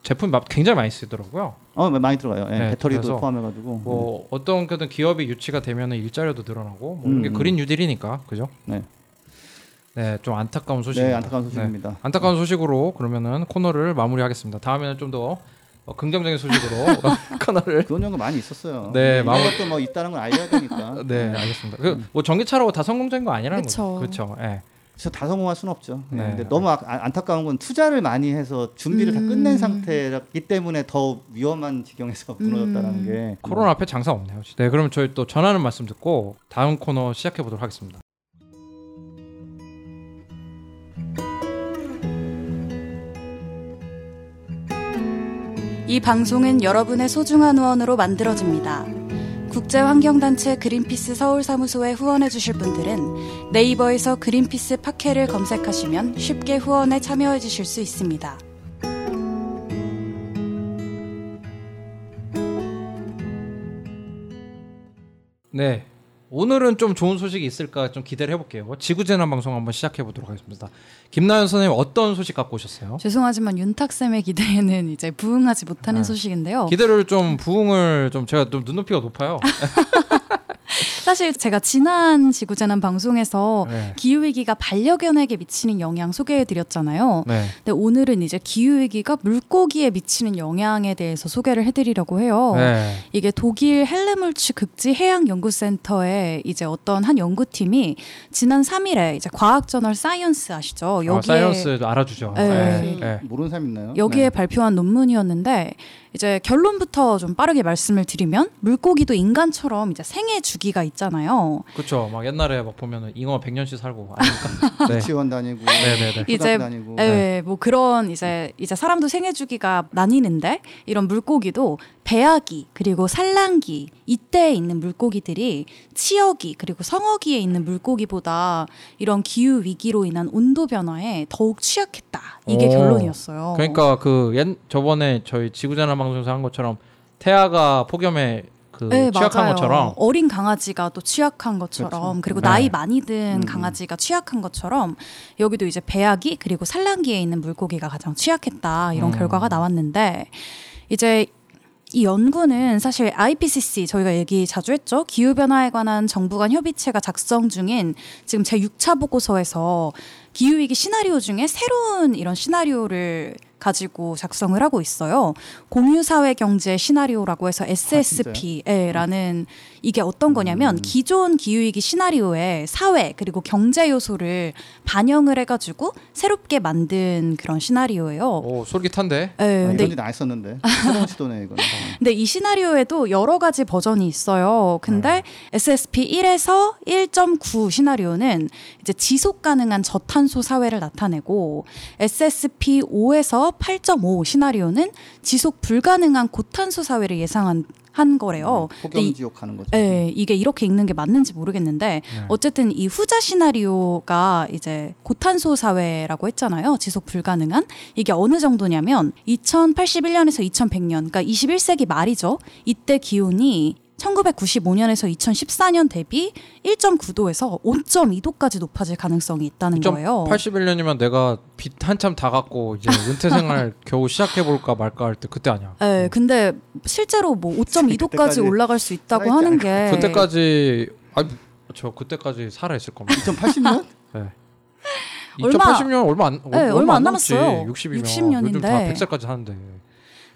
제품이 막 굉장히 많이 쓰더라고요. 어 많이 들어가요. 예, 네, 배터리도 포함해가지고. 뭐 어떤 그든 기업이 유치가 되면은 일자리도 늘어나고 뭐 이게 음, 음. 그린 뉴딜이니까 그죠? 네. 네, 좀 안타까운 소식입니다. 네, 안타까운 소식입니다. 안타까운 소식으로 그러면은 코너를 마무리하겠습니다. 다음에는 좀더 어, 긍정적인 소식으로 코너를 그런 연구 많이 있었어요. 네, 이런 마음- 것도 뭐 있다는 걸 알려야 되니까. 네, 알겠습니다. 그 뭐 전기차로 다 성공적인 거 아니라는 그쵸. 거죠. 그렇죠. 예. 그래서 다 성공할 수는 없죠. 네. 네. 근데 너무 아- 아- 안타까운 건 투자를 많이 해서 준비를 다 음. 끝낸 상태이기 때문에 더 위험한 지경에서 무너졌다는 음. 게 코로나 앞에 장사 없네요. 네, 그럼 저희 또 전하는 말씀 듣고 다음 코너 시작해 보도록 하겠습니다. 이 방송은 여러분의 소중한 후원으로 만들어집니다. 국제환경단체 그린피스 서울사무소에 후원해주실 분들은 네이버에서 그린피스 팟캐를 검색하시면 쉽게 후원에 참여해주실 수 있습니다. 네. 오늘은 좀 좋은 소식이 있을까 좀 기대를 해볼게요. 지구재난 방송 한번 시작해 보도록 하겠습니다. 김나연 선생님 어떤 소식 갖고 오셨어요? 죄송하지만 윤탁 쌤의 기대에는 이제 부응하지 못하는 네. 소식인데요. 기대를 좀 부응을 좀 제가 좀 눈높이가 높아요. 사실 제가 지난 지구재난 방송에서 네. 기후위기가 반려견에게 미치는 영향 소개해드렸잖아요. 네. 근데 오늘은 이제 기후위기가 물고기에 미치는 영향에 대해서 소개를 해드리려고 해요. 네. 이게 독일 헬레물츠 극지 해양 연구센터의 이제 어떤 한 연구팀이 지난 3일에 이제 과학저널 사이언스 아시죠? 어, 여기에 사이언스 알아주죠. 네. 네. 네. 모르는 사람 있나요? 여기에 네. 발표한 논문이었는데 이제 결론부터 좀 빠르게 말씀을 드리면 물고기도 인간처럼 이제 생애 주기가 있잖아요. 그렇죠. 막 옛날에 막 보면은 잉어 100년씩 살고 아니까. 네. 유치원 다니고 네네네. 이제 다니고 예, 뭐 그런 이제 이제 사람도 생애 주기가 나뉘는데 이런 물고기도 배아기 그리고 산란기 이때에 있는 물고기들이 치어기 그리고 성어기에 있는 물고기보다 이런 기후 위기로 인한 온도 변화에 더욱 취약했다. 이게 오. 결론이었어요. 그러니까 그 옛 저번에 저희 지구재난 방송에서 한 것처럼 태아가 폭염에 그 네, 취약한 맞아요. 것처럼 어린 강아지가 또 취약한 것처럼 그렇죠. 그리고 네. 나이 많이 든 음. 강아지가 취약한 것처럼 여기도 이제 배아기 그리고 산란기에 있는 물고기가 가장 취약했다 이런 음. 결과가 나왔는데 이제 이 연구는 사실 IPCC 저희가 얘기 자주 했죠 기후 변화에 관한 정부 간 협의체가 작성 중인 지금 제 6차 보고서에서 기후 위기 시나리오 중에 새로운 이런 시나리오를 가지고 작성을 하고 있어요. 공유 사회 경제 시나리오라고 해서 SSP라는 이게 어떤 거냐면 음. 기존 기후 위기 시나리오에 사회 그리고 경제 요소를 반영을 해 가지고 새롭게 만든 그런 시나리오예요. 오 솔깃한데. 아, 네, 근데 이런 일안 했었는데 새로운 시도네 이건. 근데 이 시나리오에도 여러 가지 버전이 있어요. 근데 SSP 1에서 1.9 시나리오는 이제 지속 가능한 저탄소 사회를 나타내고 SSP 5에서 8.5 시나리오는 지속 불가능한 고탄소 사회를 예상한 한 거래요. 이- 폭염지옥 가는 거죠. 네, 이게 이렇게 읽는 게 맞는지 모르겠는데 네. 어쨌든 이 후자 시나리오가 이제 고탄소 사회라고 했잖아요. 지속 불가능한 이게 어느 정도냐면 2081년에서 2100년, 그러니까 21세기 말이죠. 이때 기온이 1995년에서 2014년 대비 1.9도에서 5.2도까지 높아질 가능성이 있다는 거예요. 81년이면 내가 빚 한참 다 갚고 이제 은퇴 생활 겨우 시작해 볼까 말까 할 때 그때 아니야. 네, 근데 실제로 뭐 5.2도까지 그때까지 올라갈 수 있다고 하는 게 그때까지 아저 그때까지 살아 있을 겁니다. 2080년? 네. 얼마- 2080년 얼마 안 네, 얼마 안 남았지. 남았어요. 60이면 60 년인데. 요즘 다 100살까지 사는데.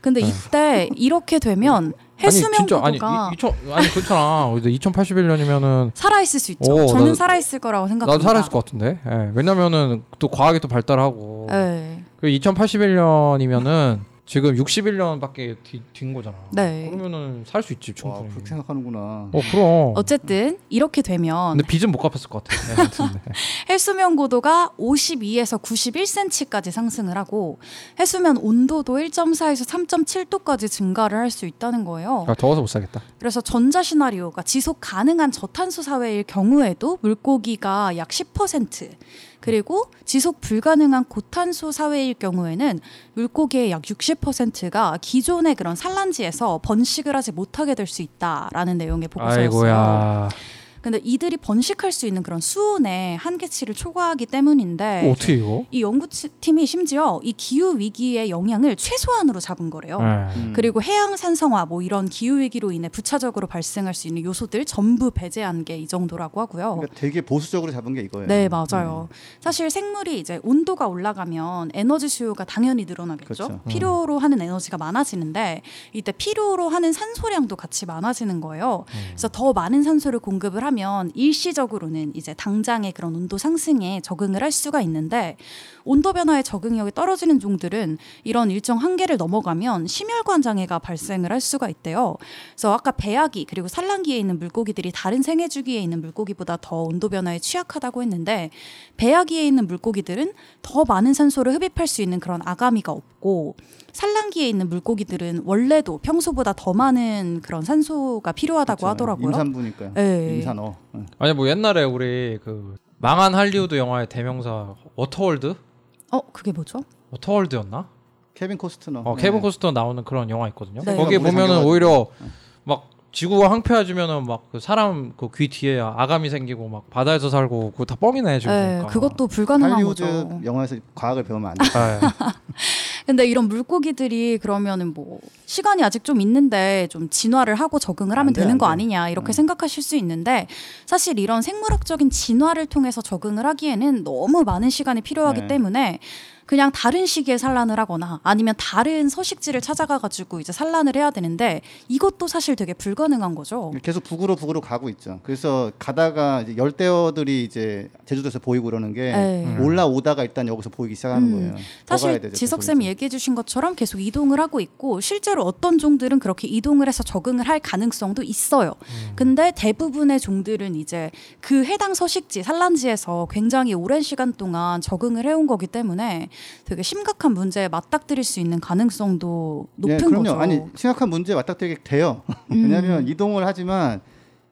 근데 이때 이렇게 되면 해수면 아니 진짜 아니 고도가 이, 2000 아니 그렇잖아. 2081년이면은 살아 있을 수 있죠. 오, 저는 나도- 살아 있을 거라고 생각합니다. 나도 살아 있을 것 같은데. 예. 왜냐면은 또 과학이 또 발달하고. 네. 그 2081년이면은 지금 61년밖에 뒤인 거잖아. 네. 그러면은 살 수 있지 와 충분히. 그렇게 생각하는구나. 어 그럼. 어쨌든 이렇게 되면 근데 빚은 못 갚았을 것 같아. 네, 네. 해수면 고도가 52에서 91cm까지 상승을 하고 해수면 온도도 1.4에서 3.7도까지 증가를 할 수 있다는 거예요. 아, 더워서 못 살겠다. 그래서 전자 시나리오가 지속 가능한 저탄소 사회일 경우에도 물고기가 약 10% 그리고 지속 불가능한 고탄소 사회일 경우에는 물고기의 약 60%가 기존의 그런 산란지에서 번식을 하지 못하게 될 수 있다라는 내용의 보고서였어요. 아이고야. 근데 이들이 번식할 수 있는 그런 수온의 한계치를 초과하기 때문인데 어떻게 이거? 이 연구팀이 심지어 이 기후 위기의 영향을 최소한으로 잡은 거래요. 네. 음. 그리고 해양 산성화 뭐 이런 기후 위기로 인해 부차적으로 발생할 수 있는 요소들 전부 배제한 게 이 정도라고 하고요. 그러니까 되게 보수적으로 잡은 게 이거예요. 네, 맞아요. 사실 생물이 이제 온도가 올라가면 에너지 수요가 당연히 늘어나겠죠. 그렇죠. 필요로 하는 에너지가 많아지는데 이때 필요로 하는 산소량도 같이 많아지는 거예요. 그래서 더 많은 산소를 공급을 하면 일시적으로는 이제 당장의 그런 온도 상승에 적응을 할 수가 있는데 온도 변화에 적응력이 떨어지는 종들은 이런 일정 한계를 넘어가면 심혈관 장애가 발생을 할 수가 있대요. 그래서 아까 배아기 그리고 산란기에 있는 물고기들이 다른 생애 주기에 있는 물고기보다 더 온도 변화에 취약하다고 했는데 배아기에 있는 물고기들은 더 많은 산소를 흡입할 수 있는 그런 아가미가 없고 산란기에 있는 물고기들은 원래도 평소보다 더 많은 그런 산소가 필요하다고 그렇죠. 하더라고요. 임산부니까요. 네. 임산어. 응. 아니 뭐 옛날에 우리 그 망한 할리우드 영화의 대명사 워터월드? 어, 그게 뭐죠? 워터월드였나? 케빈 코스트너. 어, 네. 케빈 코스터 나오는 그런 영화 있거든요. 네. 거기에 물에 보면은. 오히려 막 지구가 황폐해지면은 막 그 사람 그 귀 뒤에 아가미 생기고 막 바다에서 살고 그거 다 뻥이네 지금. 네. 그것도 불가능한 할리우드 거죠. 영화에서 과학을 배우면 안 돼. 네. 근데 이런 물고기들이 그러면은 뭐 시간이 아직 좀 있는데 좀 진화를 하고 적응을 하면 안 돼, 되는 안거 돼. 아니냐 이렇게 음. 생각하실 수 있는데 사실 이런 생물학적인 진화를 통해서 적응을 하기에는 너무 많은 시간이 필요하기 네. 때문에 그냥 다른 시기에 산란을 하거나 아니면 다른 서식지를 찾아가 가지고 이제 산란을 해야 되는데 이것도 사실 되게 불가능한 거죠. 계속 북으로 북으로 가고 있죠. 그래서 가다가 이제 열대어들이 이제 제주도에서 보이고 그러는 게 네. 올라오다가 일단 여기서 보이기 시작하는 음. 거예요. 사실 지석 쌤이. 얘기해 주신 것처럼 계속 이동을 하고 있고 실제로 어떤 종들은 그렇게 이동을 해서 적응을 할 가능성도 있어요. 근데 대부분의 종들은 이제 그 해당 서식지 산란지에서 굉장히 오랜 시간 동안 적응을 해온 거기 때문에 되게 심각한 문제에 맞닥뜨릴 수 있는 가능성도 높은 예, 그럼요. 거죠. 아니 심각한 문제 맞닥뜨리게 돼요. 음. 왜냐하면 이동을 하지만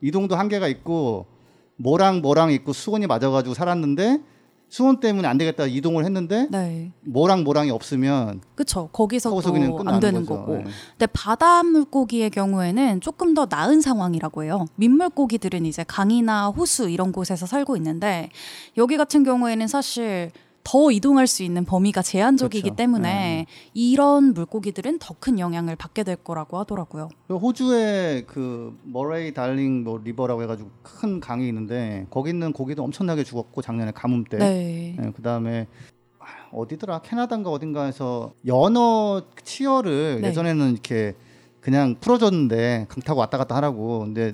이동도 한계가 있고 뭐랑 뭐랑 있고 수온이 맞아가지고 살았는데 수온 때문에 안 되겠다 이동을 했는데 네, 뭐랑 뭐랑이 없으면 그렇죠. 거기서 그냥 안 끝나는 되는 거죠. 거고. 예. 근데 바다 물고기의 경우에는 조금 더 나은 상황이라고 해요. 민물고기들은 이제 강이나 호수 이런 곳에서 살고 있는데 여기 같은 경우에는 사실 더 이동할 수 있는 범위가 제한적이기 그렇죠. 때문에 이런 물고기들은 더 큰 영향을 받게 될 거라고 하더라고요. 그 호주에 그 머레이 달링 뭐 리버라고 해가지고 큰 강이 있는데 거기 있는 고기도 엄청나게 죽었고 작년에 가뭄 때. 네. 그 다음에 어디더라 캐나다인가 어딘가에서 연어 치어를 네. 예전에는 이렇게 그냥 풀어줬는데 강 타고 왔다 갔다 하라고 근데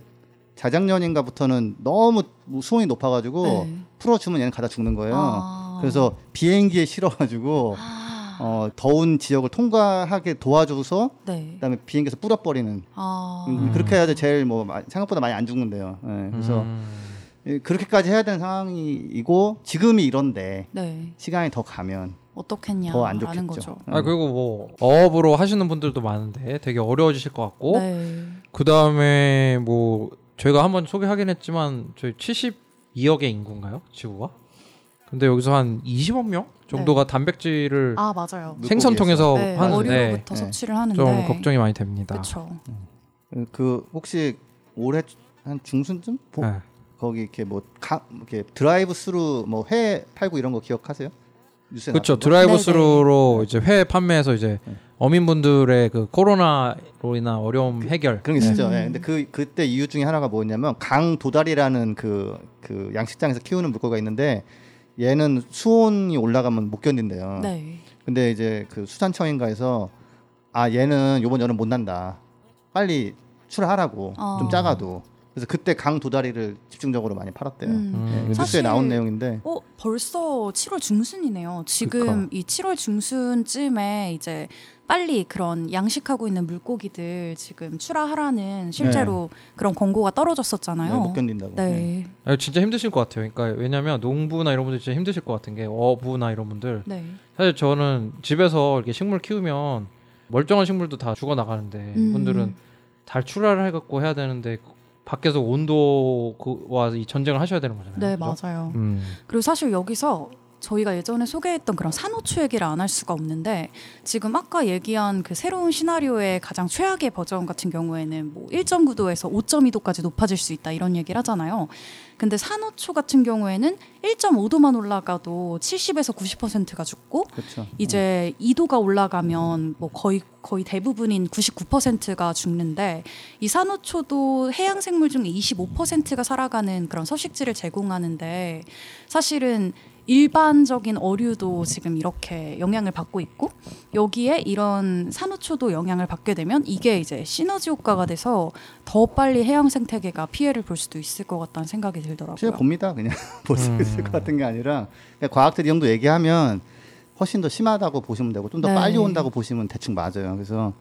자작년인가부터는 너무 수온이 높아가지고 네. 풀어주면 얘는 가다 죽는 거예요. 아. 그래서 비행기에 실어가지고 어, 더운 지역을 통과하게 도와줘서 네. 그다음에 비행기에서 뿌려버리는 아. 음, 그렇게 해야지 제일 뭐 마- 생각보다 많이 안 죽는데요. 예, 그래서 음. 예, 그렇게까지 해야 되는 상황이고 지금이 이런데 네. 시간이 더 가면 어떻겠냐 더 안 좋겠죠. 거죠. 아 그리고 뭐 어업으로 하시는 분들도 많은데 되게 어려워지실 것 같고 네. 그 다음에 뭐 저희가 한번 소개하긴 했지만 저희 72억의 인구인가요 지구가? 근데 여기서 한 20억 명 정도가 단백질을 아 맞아요. 생선 통해서 네, 하는데 어류로부터 네. 섭취를 하는데 좀 걱정이 많이 됩니다. 그렇죠. 그 혹시 올해 한 중순쯤 보- 네. 거기 이렇게 뭐 가, 이렇게 드라이브 스루 뭐 회 팔고 이런 거 기억하세요? 그렇죠. 드라이브 네, 스루로 이제 회 판매해서 이제 어민분들의 그 코로나로 인한 어려움 해결. 그런 게 있었죠. 음. 예. 근데 그 그때 이유 중에 하나가 뭐였냐면 강 도다리라는 그 그 양식장에서 키우는 물고기가 있는데 얘는 수온이 올라가면 못 견딘대요. 네. 근데 이제 그 수산청인가에서 아 얘는 요번 여름 못 난다. 빨리 출하라고 어. 좀 작아도. 그래서 그때 강 도다리를 집중적으로 많이 팔았대요. 음. 음. 예, 뉴스에 사실- 나온 내용인데 어 벌써 7월 중순이네요. 지금 그러니까. 이 7월 중순쯤에 이제 빨리 그런 양식하고 있는 물고기들 지금 출하하라는 실제로 그런 권고가 떨어졌었잖아요. 네, 못 견딘다고. 예. 네. 아, 진짜 힘드실 것 같아요. 그러니까 왜냐면 농부나 이런 분들 진짜 힘드실 것 같은 게 어부나 이런 분들 네. 사실 저는 집에서 이렇게 식물 키우면 멀쩡한 식물도 다 죽어 나가는데 음. 이분들은 달 출하를 해갖고 해야 되는데 밖에서 온도와 이 전쟁을 하셔야 되는 거잖아요. 네, 그죠? 맞아요. 음. 그리고 사실 여기서 저희가 예전에 소개했던 그런 산호초 얘기를 안 할 수가 없는데 지금 아까 얘기한 그 새로운 시나리오의 가장 최악의 버전 같은 경우에는 뭐 1.9도에서 5.2도까지 높아질 수 있다 이런 얘기를 하잖아요. 근데 산호초 같은 경우에는 1.5도만 올라가도 70에서 90%가 죽고 그렇죠. 이제 2도가 올라가면 뭐 거의 거의 대부분인 99%가 죽는데 이 산호초도 해양 생물 중 25%가 살아가는 그런 서식지를 제공하는데 사실은 일반적인 어류도 지금 이렇게 영향을 받고 있고 여기에 이런 산호초도 영향을 받게 되면 이게 이제 시너지 효과가 돼서 더 빨리 해양 생태계가 피해를 볼 수도 있을 것 같다는 생각이 들더라고요. 실제 봅니다. 그냥 볼수 음. 있을 것 같은 게 아니라 과학들이 이 정도 얘기하면 훨씬 더 심하다고 보시면 되고 좀더 네. 빨리 온다고 보시면 대충 맞아요. 그래서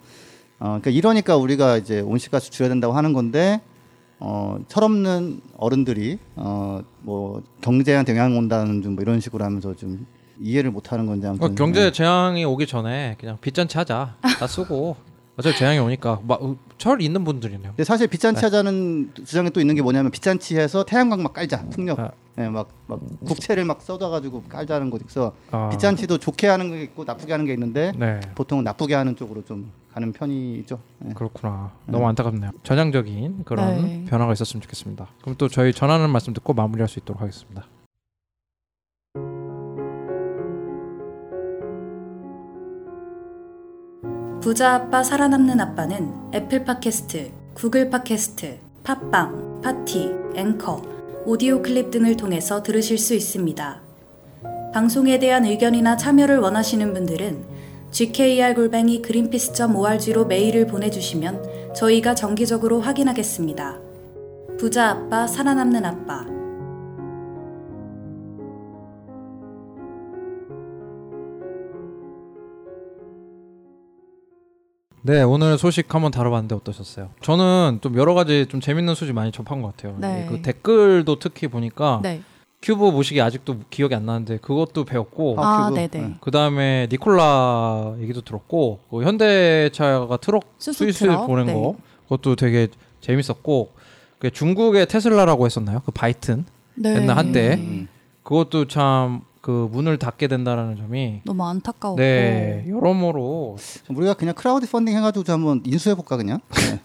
어, 그러니까 이러니까 우리가 이제 온실가스 줄여야 된다고 하는 건데 어, 철없는 어른들이 어, 뭐 경제한테 영향 온다는 좀 뭐 이런 식으로 하면서 좀 이해를 못하는 건지 아무튼 어, 경제 재앙이 오기 전에 그냥 빚잔치 하자. 다 쓰고 어차피 재앙이 오니까 막, 어, 철 있는 분들이네요. 근데 사실 네. 빚잔치 하자는 주장에 또 있는 게 뭐냐면 빚잔치해서 태양광 막 깔자 풍력 아. 예, 막, 막 국채를 막 쏟아가지고 깔자는 거 있어 아, 빚잔치도 좋게 하는 게 있고 나쁘게 하는 게 있는데 네. 보통 나쁘게 하는 쪽으로 좀 가는 편이죠. 예. 그렇구나. 너무 안타깝네요. 전향적인 그런 네. 변화가 있었으면 좋겠습니다. 그럼 또 저희 전하는 말씀 듣고 마무리할 수 있도록 하겠습니다. 부자 아빠 살아남는 아빠는 애플 팟캐스트, 구글 팟캐스트, 팟빵, 파티, 앵커, 오디오 클립 등을 통해서 들으실 수 있습니다. 방송에 대한 의견이나 참여를 원하시는 분들은 gkr greenpeace.org로 메일을 보내주시면 저희가 정기적으로 확인하겠습니다. 부자 아빠 살아남는 아빠 네, 오늘 소식 한번 다뤄봤는데 어떠셨어요? 저는 좀 여러 가지 좀 재밌는 소식 많이 접한 것 같아요. 네. 그 댓글도 특히 보니까 네. 큐브 모시기 아직도 기억이 안 나는데 그것도 배웠고 아, 아, 큐브. 네네. 네. 그 다음에 니콜라 얘기도 들었고 그 현대차가 트럭 스위스 트럭, 보낸 네. 거 그것도 되게 재밌었고 그 중국의 테슬라라고 했었나요? 그 바이튼 네. 옛날 한때 음. 그것도 참 그 문을 닫게 된다라는 점이 너무 안타까웠고 네 여러모로 우리가 그냥 크라우드 펀딩 해가지고 좀 한번 인수해 볼까 그냥 네.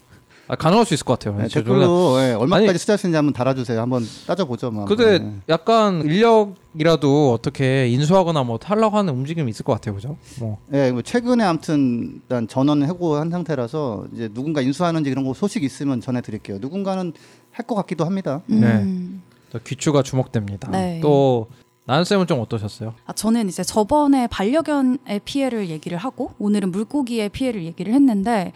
아, 가능할 수 있을 것 같아요. 네, 댓글로 예, 얼마까지 아니- 투자할 수 있는지 한번 달아주세요. 한번 따져보죠. 뭐. 근데 네. 약간 인력이라도 어떻게 인수하거나 뭐 하려고 하는 움직임이 있을 것 같아요, 그죠? 뭐 예, 뭐 최근에 아무튼 일단 전원 해고한 상태라서 이제 누군가 인수하는지 이런 거 소식 있으면 전해드릴게요. 누군가는 할 것 같기도 합니다. 음. 또 귀추가 주목됩니다. 네. 또 나는 쌤은 좀 어떠셨어요? 아, 저는 이제 저번에 반려견의 피해를 얘기를 하고 오늘은 물고기의 피해를 얘기를 했는데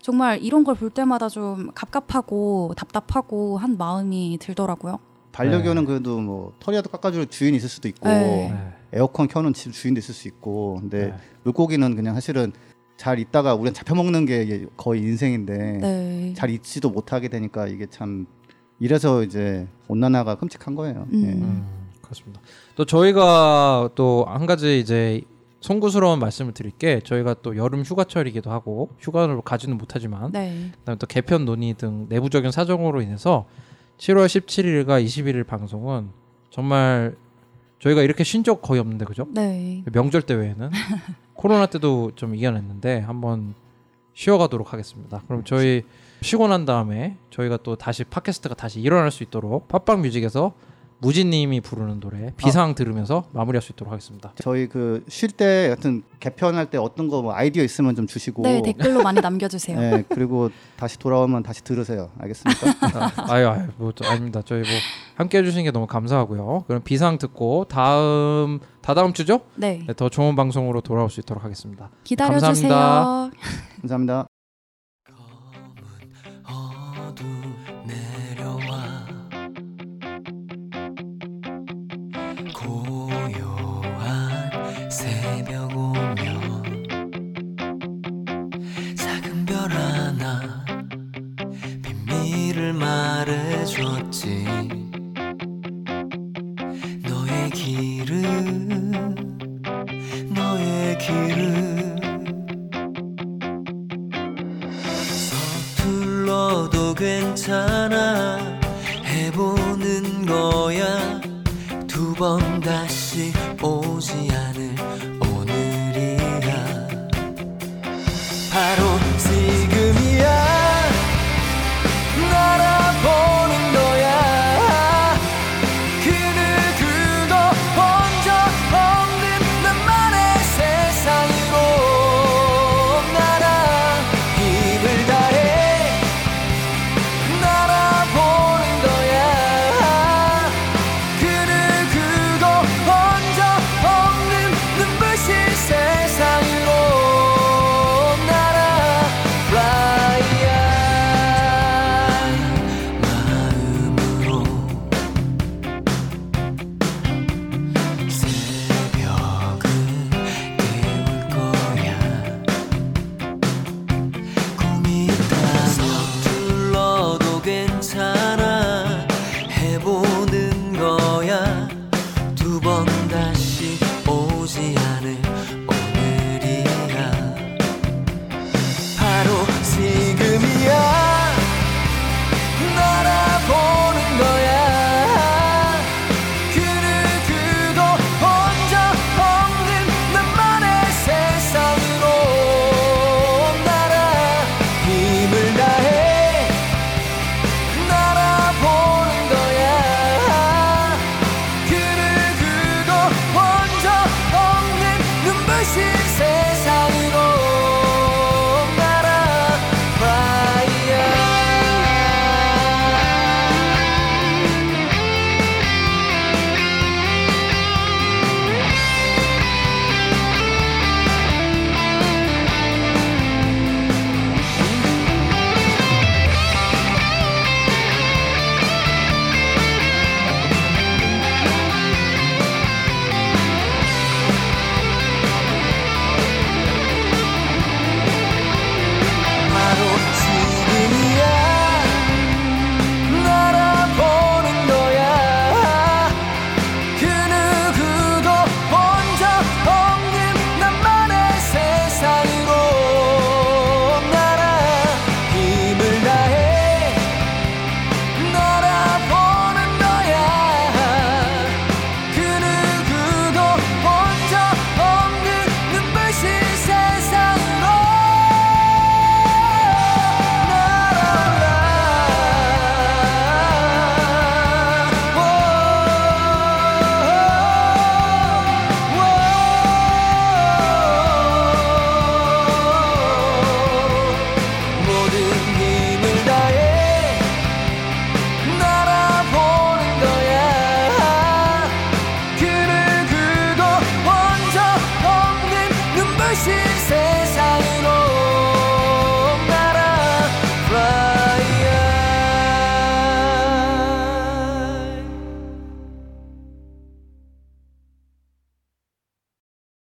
정말 이런 걸 볼 때마다 좀 갑갑하고 답답하고 한 마음이 들더라고요. 반려견은 그래도 뭐 털이라도 깎아줄 주인이 있을 수도 있고 네. 에어컨 켜는 집 주인도 있을 수 있고 근데 네. 물고기는 그냥 사실은 잘 있다가 우리는 잡혀먹는 게 거의 인생인데 네. 잘 있지도 못하게 되니까 이게 참 이래서 이제 온난화가 끔찍한 거예요. 음. 예. 음, 그렇습니다. 또 저희가 또 한 가지 이제 송구스러운 말씀을 드릴 게 저희가 또 여름 휴가철이기도 하고 휴가를 가지는 못하지만 네. 그다음에 또 개편 논의 등 내부적인 사정으로 인해서 7월 17일과 21일 방송은 정말 저희가 이렇게 쉰 적 거의 없는데 그죠? 네. 명절 때 외에는 코로나 때도 좀 이겨냈는데 한번 쉬어가도록 하겠습니다. 그럼 저희 쉬고 난 다음에 저희가 또 다시 팟캐스트가 다시 일어날 수 있도록 팟빵 뮤직에서 무진님이 부르는 노래 비상 들으면서 마무리할 수 있도록 하겠습니다. 저희 그 쉴 때 같은 개편할 때 어떤 거 뭐 아이디어 있으면 좀 주시고 네, 댓글로 많이 남겨주세요. 네, 그리고 다시 돌아오면 다시 들으세요. 알겠습니까? 아, 아유 아유 뭐 저- 아닙니다. 저희 뭐 함께 해주신 게 너무 감사하고요. 그럼 비상 듣고 다음 다다음 주죠? 네. 네, 더 좋은 방송으로 돌아올 수 있도록 하겠습니다. 기다려주세요. 감사합니다. 감사합니다.